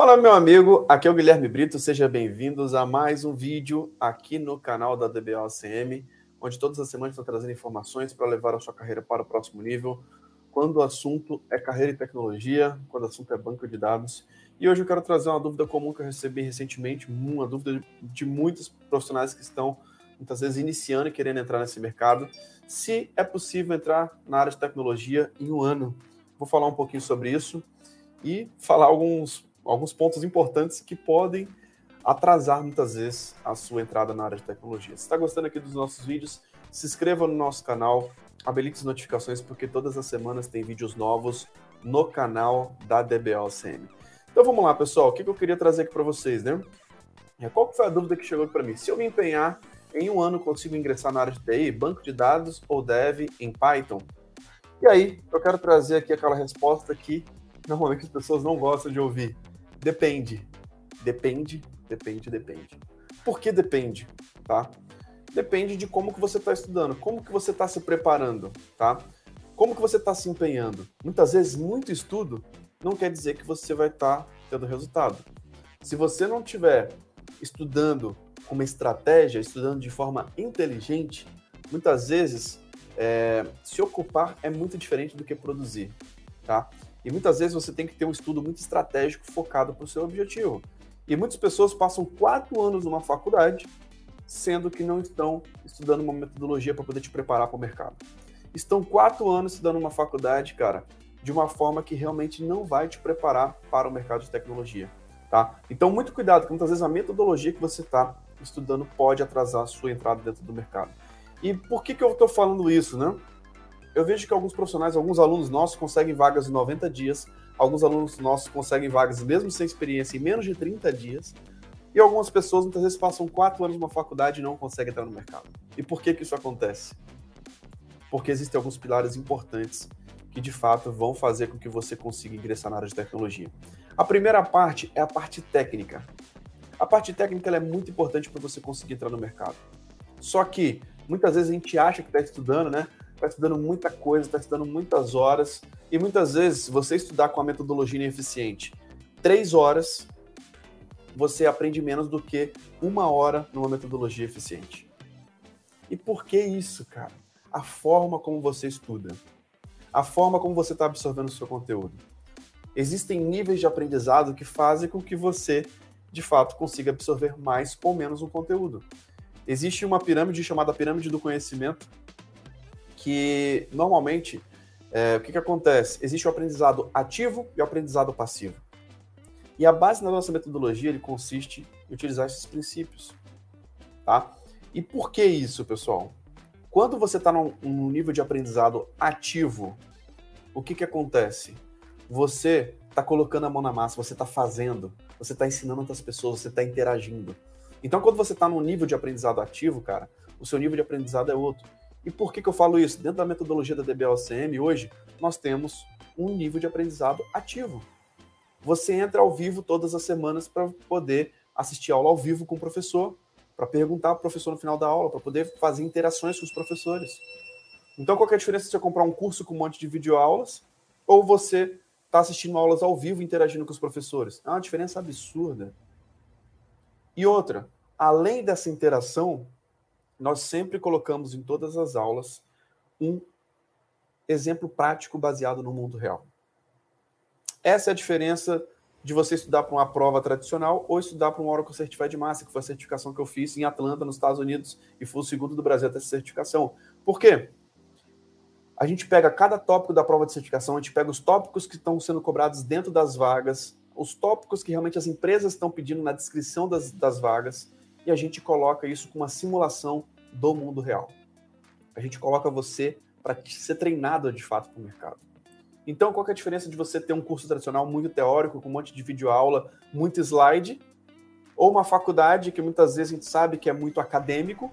Fala, meu amigo, aqui é o Guilherme Brito, sejam bem-vindos a mais um vídeo aqui no canal da DBOCM, onde todas as semanas estou trazendo informações para levar a sua carreira para o próximo nível, quando o assunto é carreira e tecnologia, quando o assunto é banco de dados. E hoje eu quero trazer uma dúvida comum que eu recebi recentemente, uma dúvida de muitos profissionais que estão muitas vezes iniciando e querendo entrar nesse mercado, se é possível entrar na área de tecnologia em um ano. Vou falar um pouquinho sobre isso e falar alguns, alguns pontos importantes que podem atrasar muitas vezes a sua entrada na área de tecnologia. Se está gostando aqui dos nossos vídeos, se inscreva no nosso canal, habilite as notificações, porque todas as semanas tem vídeos novos no canal da DBOCM. Então vamos lá, pessoal. O que eu queria trazer aqui para vocês, né? Qual foi a dúvida que chegou para mim? Se eu me empenhar em um ano consigo ingressar na área de TI, banco de dados ou dev em Python? E aí, eu quero trazer aqui aquela resposta que normalmente as pessoas não gostam de ouvir. Depende. Depende, depende, depende. Por que depende? Tá? Depende de como que você está estudando, como que você está se preparando, tá? Como que você está se empenhando. Muitas vezes, muito estudo não quer dizer que você vai estar tá tendo resultado. Se você não estiver estudando com uma estratégia, estudando de forma inteligente, muitas vezes é, se ocupar é muito diferente do que produzir, tá? E muitas vezes você tem que ter um estudo muito estratégico focado para o seu objetivo. E muitas pessoas passam quatro anos numa faculdade, sendo que não estão estudando uma metodologia para poder te preparar para o mercado. Estão quatro anos estudando uma faculdade, cara, de uma forma que realmente não vai te preparar para o mercado de tecnologia, tá? Então, muito cuidado, porque muitas vezes a metodologia que você está estudando pode atrasar a sua entrada dentro do mercado. E por que, que eu estou falando isso, né? Eu vejo que alguns profissionais, alguns alunos nossos conseguem vagas em 90 dias, alguns alunos nossos conseguem vagas mesmo sem experiência em menos de 30 dias, e algumas pessoas muitas vezes passam quatro anos numa faculdade e não conseguem entrar no mercado. E por que, que isso acontece? Porque existem alguns pilares importantes que de fato vão fazer com que você consiga ingressar na área de tecnologia. A primeira parte é a parte técnica. A parte técnica é muito importante para você conseguir entrar no mercado. Só que muitas vezes a gente acha que está estudando, né? Está estudando muita coisa, está estudando muitas horas, e muitas vezes, se você estudar com a metodologia ineficiente, três horas, você aprende menos do que uma hora numa metodologia eficiente. E por que isso, cara? A forma como você estuda, a forma como você está absorvendo o seu conteúdo. Existem níveis de aprendizado que fazem com que você de fato consiga absorver mais ou menos um conteúdo. Existe uma pirâmide chamada pirâmide do conhecimento, que normalmente é, o que, que acontece? Existe o aprendizado ativo e o aprendizado passivo. E a base da nossa metodologia ele consiste em utilizar esses princípios. Tá? E por que isso, pessoal? Quando você está num, num, nível de aprendizado ativo, o que, que acontece? Você está colocando a mão na massa, você está fazendo, você está ensinando outras pessoas, você está interagindo. Então, quando você está num nível de aprendizado ativo, cara, o seu nível de aprendizado é outro. E por que, que eu falo isso? Dentro da metodologia da DBLCM, hoje, nós temos um nível de aprendizado ativo. Você entra ao vivo todas as semanas para poder assistir aula ao vivo com o professor, para perguntar para o professor no final da aula, para poder fazer interações com os professores. Então, qual é a diferença de você comprar um curso com um monte de videoaulas ou você está assistindo aulas ao vivo interagindo com os professores. É uma diferença absurda. E outra, além dessa interação, nós sempre colocamos em todas as aulas um exemplo prático baseado no mundo real. Essa é a diferença de você estudar para uma prova tradicional ou estudar para um Oracle Certified Master, que foi a certificação que eu fiz em Atlanta, nos Estados Unidos, e fui o segundo do Brasil a ter essa certificação. Por quê? a gente pega cada tópico da prova de certificação, a gente pega os tópicos que estão sendo cobrados dentro das vagas, os tópicos que realmente as empresas estão pedindo na descrição das, das vagas, e a gente coloca isso com uma simulação do mundo real. A gente coloca você para ser treinado de fato para o mercado. Então, qual é a diferença de você ter um curso tradicional muito teórico, com um monte de videoaula, muito slide, ou uma faculdade que muitas vezes a gente sabe que é muito acadêmico,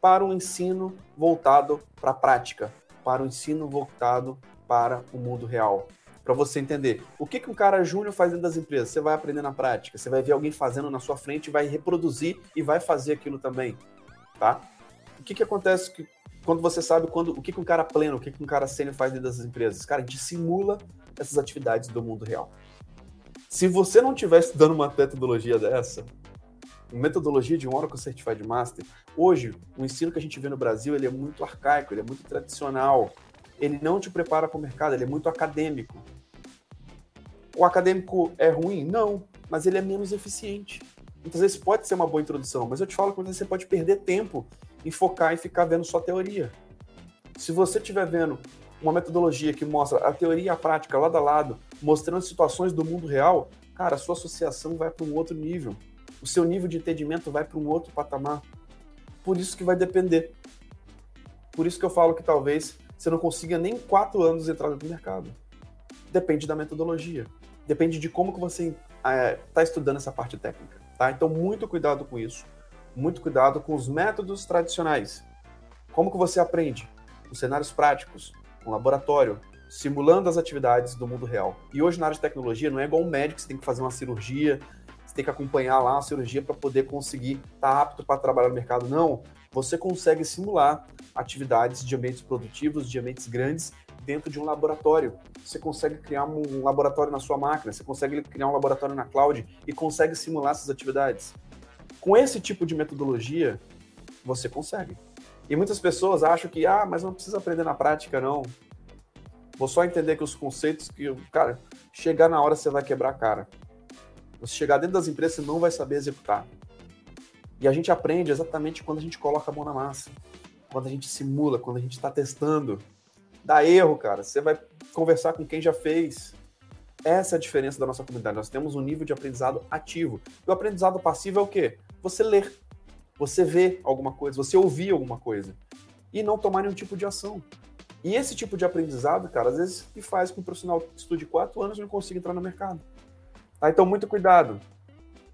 para um ensino voltado para a prática, para o ensino voltado para o mundo real. Para você entender o que, que um cara júnior faz dentro das empresas. Você vai aprender na prática, você vai ver alguém fazendo na sua frente, vai reproduzir e vai fazer aquilo também. Tá? O que, que acontece que, quando você sabe quando, o que, que um cara pleno, o que, que um cara sênior faz dentro das empresas? Cara, a gente simula essas atividades do mundo real. Se você não estiver estudando uma metodologia dessa, metodologia de um Oracle Certified Master, hoje, o ensino que a gente vê no Brasil, ele é muito arcaico, ele é muito tradicional. Ele não te prepara para o mercado, ele é muito acadêmico. O acadêmico é ruim? Não, mas ele é menos eficiente. Muitas vezes pode ser uma boa introdução, mas eu te falo que você pode perder tempo em focar e ficar vendo só teoria. Se você estiver vendo uma metodologia que mostra a teoria e a prática lado a lado, mostrando situações do mundo real, cara, a sua associação vai para um outro nível. O seu nível de entendimento vai para um outro patamar. Por isso que vai depender. Por isso que eu falo que talvez você não consiga nem quatro anos de entrada no mercado. Depende da metodologia. Depende de como que você está é, estudando essa parte técnica. Tá? Então, muito cuidado com isso. Muito cuidado com os métodos tradicionais. Como que você aprende? Com cenários práticos, com laboratório, simulando as atividades do mundo real. E hoje, na área de tecnologia, não é igual um médico, você tem que fazer uma cirurgia, você tem que acompanhar lá a cirurgia para poder conseguir estar tá apto para trabalhar no mercado. Não, você consegue simular atividades de ambientes produtivos, de ambientes grandes, dentro de um laboratório. Você consegue criar um laboratório na sua máquina, você consegue criar um laboratório na cloud e consegue simular essas atividades. Com esse tipo de metodologia, você consegue. E muitas pessoas acham que, ah, mas não precisa aprender na prática, não. Vou só entender que os conceitos que, cara, chegar na hora você vai quebrar a cara. Você chegar dentro das empresas, você não vai saber executar. E a gente aprende exatamente quando a gente coloca a mão na massa, quando a gente simula, quando a gente está testando. Dá erro, cara. Você vai conversar com quem já fez. Essa é a diferença da nossa comunidade. Nós temos um nível de aprendizado ativo. E o aprendizado passivo é o quê? Você ler, você ver alguma coisa, você ouvir alguma coisa e não tomar nenhum tipo de ação. E esse tipo de aprendizado, cara, às vezes que faz com que o profissional estude quatro anos e não consiga entrar no mercado. Tá? Então, muito cuidado.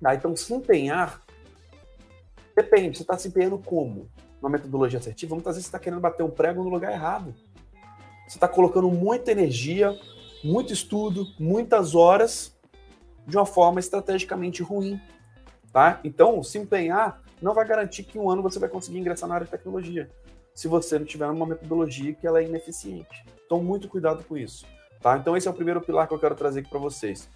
Tá? Então, se empenhar, depende, você está se empenhando como? Uma metodologia assertiva, muitas vezes você está querendo bater um prego no lugar errado. Você está colocando muita energia, muito estudo, muitas horas de uma forma estrategicamente ruim. Tá? Então, se empenhar não vai garantir que em um ano você vai conseguir ingressar na área de tecnologia, se você não tiver uma metodologia que ela é ineficiente. Então, muito cuidado com isso. Tá? Então, esse é o primeiro pilar que eu quero trazer aqui para vocês.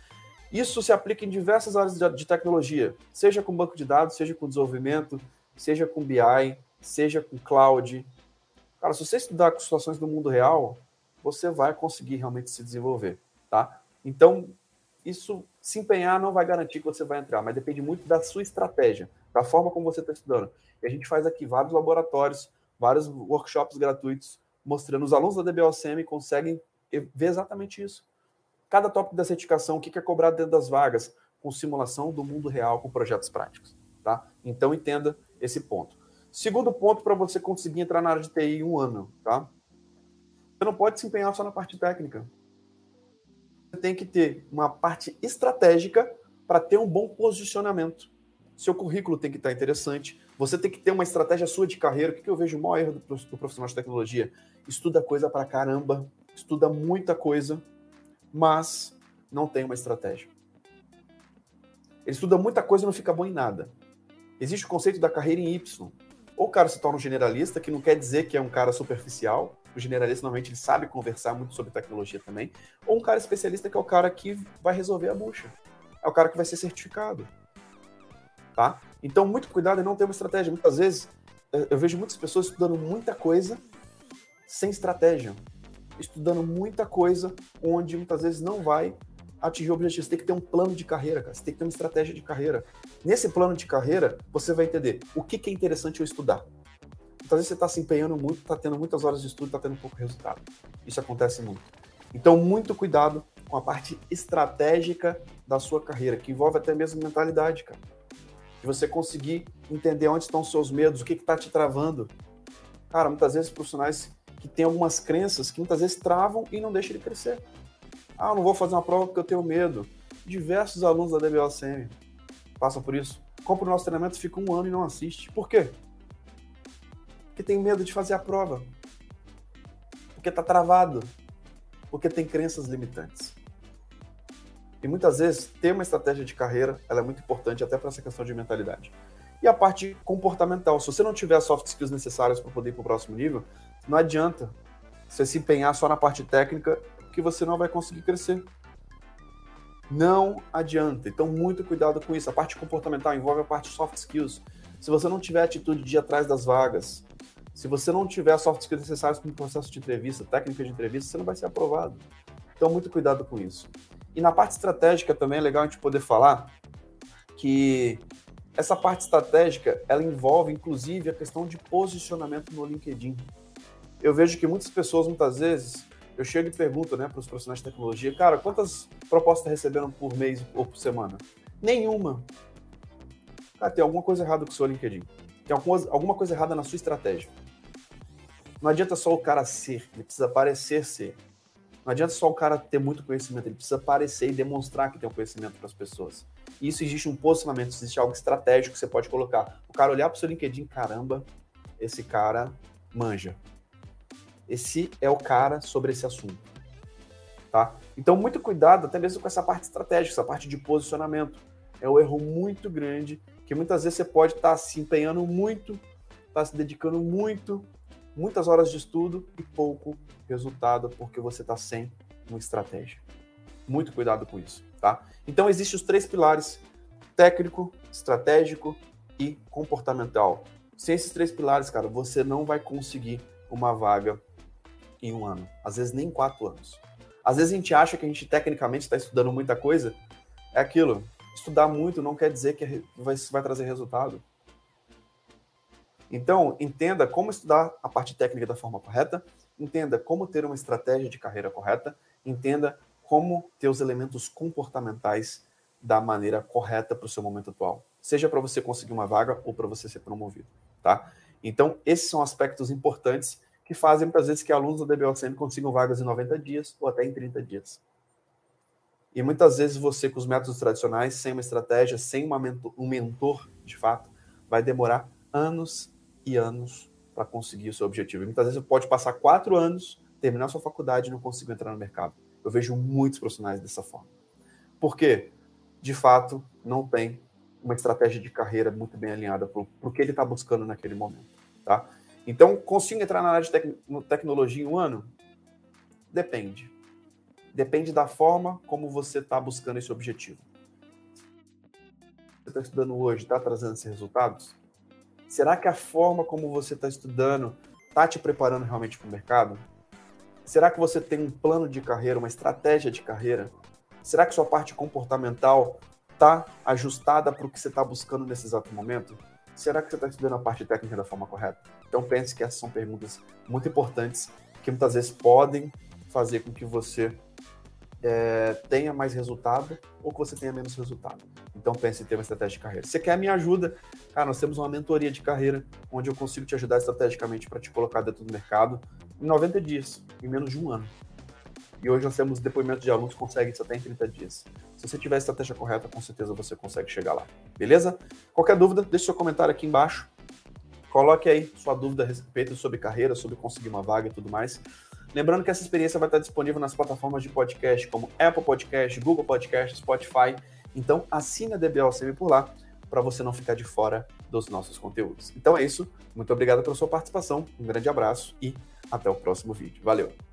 Isso se aplica em diversas áreas de tecnologia, seja com banco de dados, seja com desenvolvimento, seja com BI, seja com cloud. Cara, se você estudar com situações do mundo real, você vai conseguir realmente se desenvolver, tá? Então, isso se empenhar não vai garantir que você vai entrar, mas depende muito da sua estratégia, da forma como você está estudando. E a gente faz aqui vários laboratórios, vários workshops gratuitos, mostrando os alunos da DBOCM conseguem ver exatamente isso cada tópico da certificação, o que é cobrado dentro das vagas, com simulação do mundo real, com projetos práticos. Tá? Então entenda esse ponto. Segundo ponto para você conseguir entrar na área de TI em um ano, tá? Você não pode se empenhar só na parte técnica. Você tem que ter uma parte estratégica para ter um bom posicionamento. Seu currículo tem que estar interessante. Você tem que ter uma estratégia sua de carreira. O que eu vejo o maior erro do profissional de tecnologia? Estuda coisa para caramba, estuda muita coisa, mas não tem uma estratégia. Ele estuda muita coisa e não fica bom em nada. Existe o conceito da carreira em Y. Ou o cara se torna um generalista, que não quer dizer que é um cara superficial. O generalista normalmente ele sabe conversar muito sobre tecnologia também. Ou um cara especialista que é o cara que vai resolver a bucha. É o cara que vai ser certificado. Tá? Então, muito cuidado em não ter uma estratégia. Muitas vezes, eu vejo muitas pessoas estudando muita coisa sem estratégia estudando muita coisa, onde muitas vezes não vai atingir o objetivo. Você tem que ter um plano de carreira, cara. Você tem que ter uma estratégia de carreira. Nesse plano de carreira, você vai entender o que, que é interessante eu estudar. Muitas vezes você está se empenhando muito, está tendo muitas horas de estudo, está tendo pouco resultado. Isso acontece muito. Então, muito cuidado com a parte estratégica da sua carreira, que envolve até mesmo mentalidade, cara. De você conseguir entender onde estão os seus medos, o que está te travando. Cara, muitas vezes profissionais que tem algumas crenças que muitas vezes travam e não deixam ele crescer. Ah, não vou fazer uma prova porque eu tenho medo. Diversos alunos da DBOCM passam por isso. Compra o nosso treinamento, fica um ano e não assiste. Por quê? Porque tem medo de fazer a prova. Porque está travado. Porque tem crenças limitantes. E muitas vezes ter uma estratégia de carreira ela é muito importante até para essa questão de mentalidade. E a parte comportamental. Se você não tiver as soft skills necessárias para poder ir para o próximo nível, não adianta você se empenhar só na parte técnica, que você não vai conseguir crescer. Não adianta. Então, muito cuidado com isso. A parte comportamental envolve a parte soft skills. Se você não tiver atitude de ir atrás das vagas, se você não tiver soft skills necessárias para o processo de entrevista, técnica de entrevista, você não vai ser aprovado. Então, muito cuidado com isso. E na parte estratégica também é legal a gente poder falar que essa parte estratégica, ela envolve inclusive a questão de posicionamento no LinkedIn. Eu vejo que muitas pessoas, muitas vezes, eu chego e pergunto né, para os profissionais de tecnologia, cara, quantas propostas está recebendo por mês ou por semana? Nenhuma. Cara, tem alguma coisa errada com o seu LinkedIn. Tem alguma, alguma coisa errada na sua estratégia. Não adianta só o cara ser, ele precisa parecer ser. Não adianta só o cara ter muito conhecimento, ele precisa parecer e demonstrar que tem um conhecimento para as pessoas. Isso existe um posicionamento, existe algo estratégico que você pode colocar. O cara olhar para o seu LinkedIn, caramba, esse cara manja. Esse é o cara sobre esse assunto. Tá? Então, muito cuidado até mesmo com essa parte estratégica, essa parte de posicionamento. É um erro muito grande, que muitas vezes você pode estar tá se empenhando muito, estar tá se dedicando muito, muitas horas de estudo e pouco resultado porque você está sem uma estratégia. Muito cuidado com isso, tá? Então existem os três pilares: técnico, estratégico e comportamental. Sem esses três pilares, cara, você não vai conseguir uma vaga em um ano, às vezes nem quatro anos. Às vezes a gente acha que a gente tecnicamente está estudando muita coisa, é aquilo. Estudar muito não quer dizer que vai, vai trazer resultado. Então, entenda como estudar a parte técnica da forma correta, entenda como ter uma estratégia de carreira correta, entenda como ter os elementos comportamentais da maneira correta para o seu momento atual, seja para você conseguir uma vaga ou para você ser promovido, tá? Então, esses são aspectos importantes que fazem muitas vezes que alunos da DBOCM consigam vagas em 90 dias ou até em 30 dias. E muitas vezes você, com os métodos tradicionais, sem uma estratégia, sem uma mentor, um mentor, de fato, vai demorar anos e anos para conseguir o seu objetivo. E muitas vezes você pode passar quatro anos, terminar sua faculdade e não conseguir entrar no mercado. Eu vejo muitos profissionais dessa forma. Por quê? De fato, não tem uma estratégia de carreira muito bem alinhada para o que ele está buscando naquele momento. Tá? Então, consigo entrar na área de tec tecnologia em um ano? Depende. Depende da forma como você está buscando esse objetivo. Você está estudando hoje, está trazendo esses resultados? Será que a forma como você está estudando está te preparando realmente para o mercado? Será que você tem um plano de carreira, uma estratégia de carreira? Será que sua parte comportamental está ajustada para o que você está buscando nesse exato momento? Será que você está estudando a parte técnica da forma correta? Então pense que essas são perguntas muito importantes que muitas vezes podem fazer com que você é, tenha mais resultado ou que você tenha menos resultado. Então pense em ter uma estratégia de carreira. Você quer minha ajuda? Cara, nós temos uma mentoria de carreira onde eu consigo te ajudar estrategicamente para te colocar dentro do mercado em 90 dias, em menos de um ano. E hoje nós temos depoimentos de alunos que conseguem isso até em 30 dias. Se você tiver a estratégia correta, com certeza você consegue chegar lá. Beleza? Qualquer dúvida, deixe seu comentário aqui embaixo. Coloque aí sua dúvida a respeito sobre carreira, sobre conseguir uma vaga e tudo mais. Lembrando que essa experiência vai estar disponível nas plataformas de podcast como Apple Podcast, Google Podcast, Spotify. Então assine a DBOCM por lá para você não ficar de fora dos nossos conteúdos. Então é isso. Muito obrigado pela sua participação. Um grande abraço e até o próximo vídeo. Valeu!